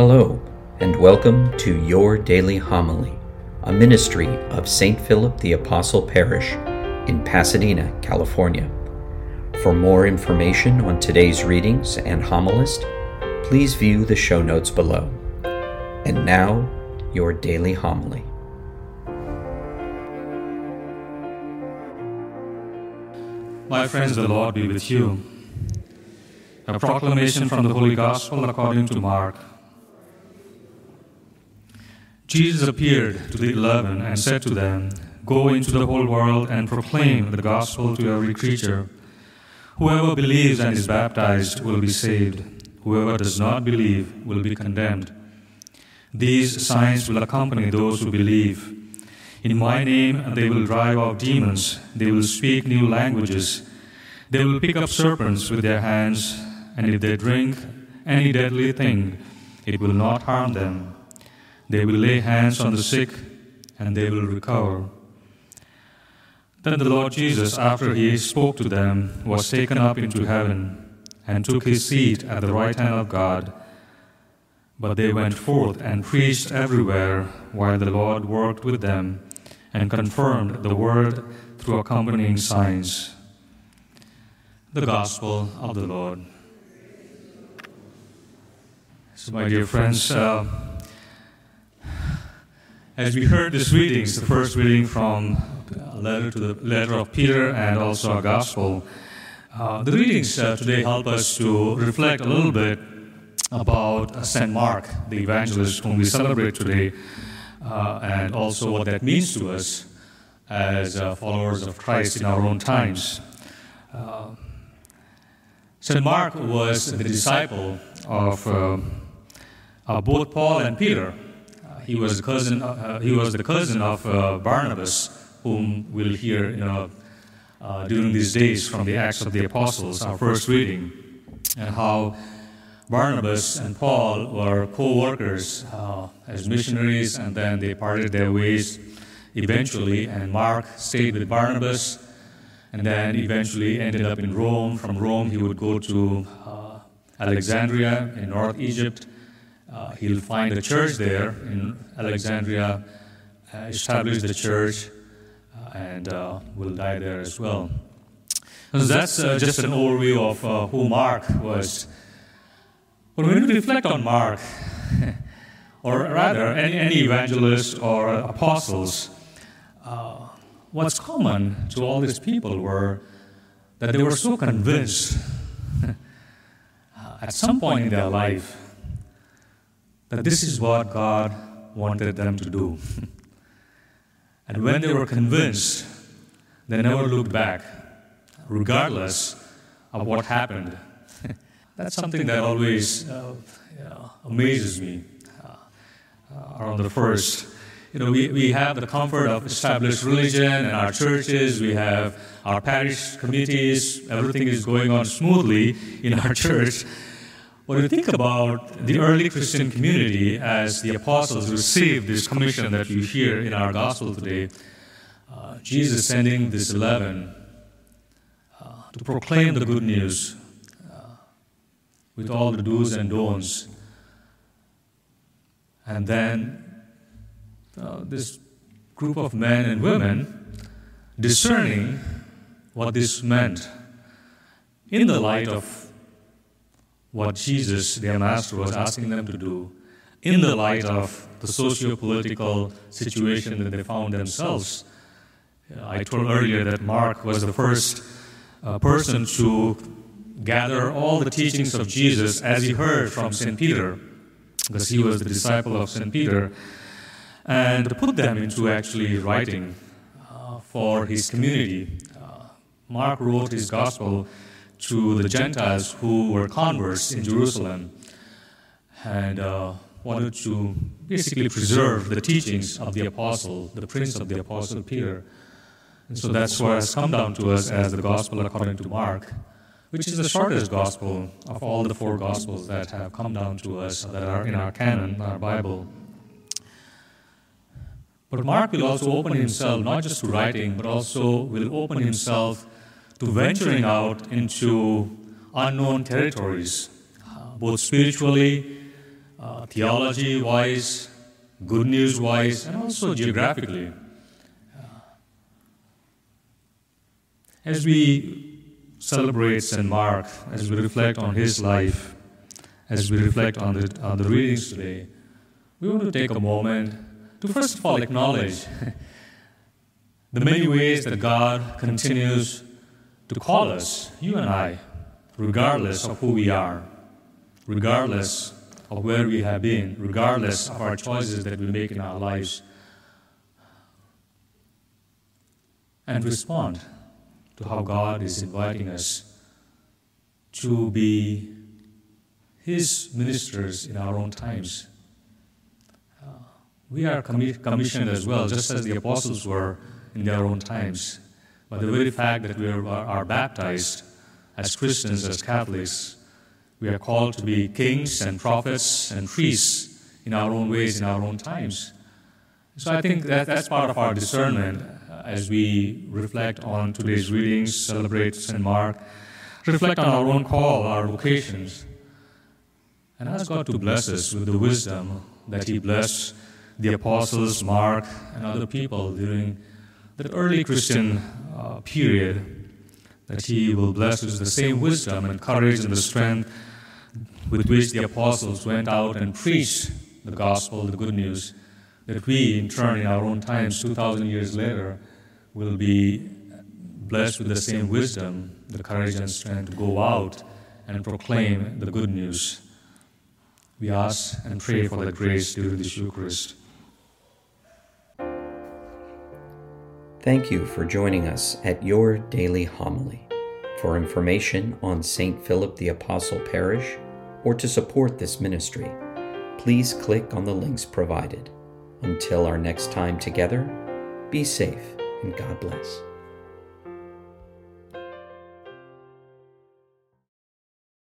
Hello, and welcome to Your Daily Homily, a ministry of St. Philip the Apostle Parish in Pasadena, California. For more information on today's readings and homilist, please view the show notes below. And now, your daily homily. My friends, the Lord be with you. A proclamation from the Holy Gospel according to Mark. Jesus appeared to the eleven and said to them, Go into the whole world and proclaim the gospel to every creature. Whoever believes and is baptized will be saved. Whoever does not believe will be condemned. These signs will accompany those who believe. In my name they will drive out demons, they will speak new languages, they will pick up serpents with their hands, and if they drink any deadly thing, it will not harm them. They will lay hands on the sick, and they will recover. Then the Lord Jesus, after he spoke to them, was taken up into heaven and took his seat at the right hand of God. But they went forth and preached everywhere while the Lord worked with them and confirmed the word through accompanying signs. The Gospel of the Lord. So, my dear friends, uh, as we heard this readings, the first reading from a letter to the letter of Peter and also a gospel, uh, the readings uh, today help us to reflect a little bit about uh, St. Mark, the evangelist whom we celebrate today, uh, and also what that means to us as uh, followers of Christ in our own times. Uh, St. Mark was the disciple of both Paul and Peter he was the cousin. Uh, he was the cousin of uh, Barnabas, whom we'll hear, you know, uh, during these days from the Acts of the Apostles, our first reading, and how Barnabas and Paul were co-workers as missionaries, and then they parted their ways eventually. And Mark stayed with Barnabas, and then eventually ended up in Rome. From Rome, he would go to uh, Alexandria in North Egypt uh, he'll find a church there in Alexandria, uh, establish the church, uh, and uh, will die there as well. So that's uh, just an overview of uh, who Mark was. But when we reflect on Mark, or rather any, any evangelist or apostles, what's common to all these people were that they were so convinced at some point in their life that this is what God wanted them to do. and when they were convinced, they never looked back, regardless of what happened. That's something that always uh, amazes me uh, uh, the first. You know, we, we have the comfort of established religion and our churches, we have our parish committees, everything is going on smoothly in our church. When we think about the early Christian community as the apostles received this commission that you hear in our gospel today, uh, Jesus sending these 11 uh, to proclaim the good news uh, with all the do's and don'ts. And then uh, this group of men and women discerning what this meant in the light of what Jesus, their master, was asking them to do in the light of the socio political situation that they found themselves. I told earlier that Mark was the first uh, person to gather all the teachings of Jesus as he heard from St. Peter, because he was the disciple of St. Peter, and put them into actually writing uh, for his community. Uh, Mark wrote his gospel to the Gentiles who were converts in Jerusalem and uh, wanted to basically preserve the teachings of the apostle, the prince of the apostle Peter. And so that's what has come down to us as the gospel according to Mark, which is the shortest gospel of all the four gospels that have come down to us that are in our canon, our Bible. But Mark will also open himself not just to writing, but also will open himself to venturing out into unknown territories, uh, both spiritually, uh, theology wise, good news wise, and also geographically. As we celebrate St. Mark, as we reflect on his life, as we reflect on the, on the readings today, we want to take a moment to first of all acknowledge the many ways that God continues to call us, you and I, regardless of who we are, regardless of where we have been, regardless of our choices that we make in our lives, and respond to how God is inviting us to be His ministers in our own times. Uh, we are commi- commissioned as well, just as the apostles were in their own times. But the very fact that we are, are baptized as Christians, as Catholics, we are called to be kings and prophets and priests in our own ways, in our own times. So I think that that's part of our discernment uh, as we reflect on today's readings, celebrate St. Mark, reflect on our own call, our vocations, and ask God to bless us with the wisdom that He blessed the apostles, Mark, and other people during that early Christian uh, period, that He will bless us with the same wisdom and courage and the strength with which the apostles went out and preached the gospel, the good news, that we, in turn, in our own times, 2,000 years later, will be blessed with the same wisdom, the courage and strength to go out and proclaim the good news. We ask and pray for that grace during this Eucharist. Thank you for joining us at your daily homily. For information on St. Philip the Apostle Parish or to support this ministry, please click on the links provided. Until our next time together, be safe and God bless.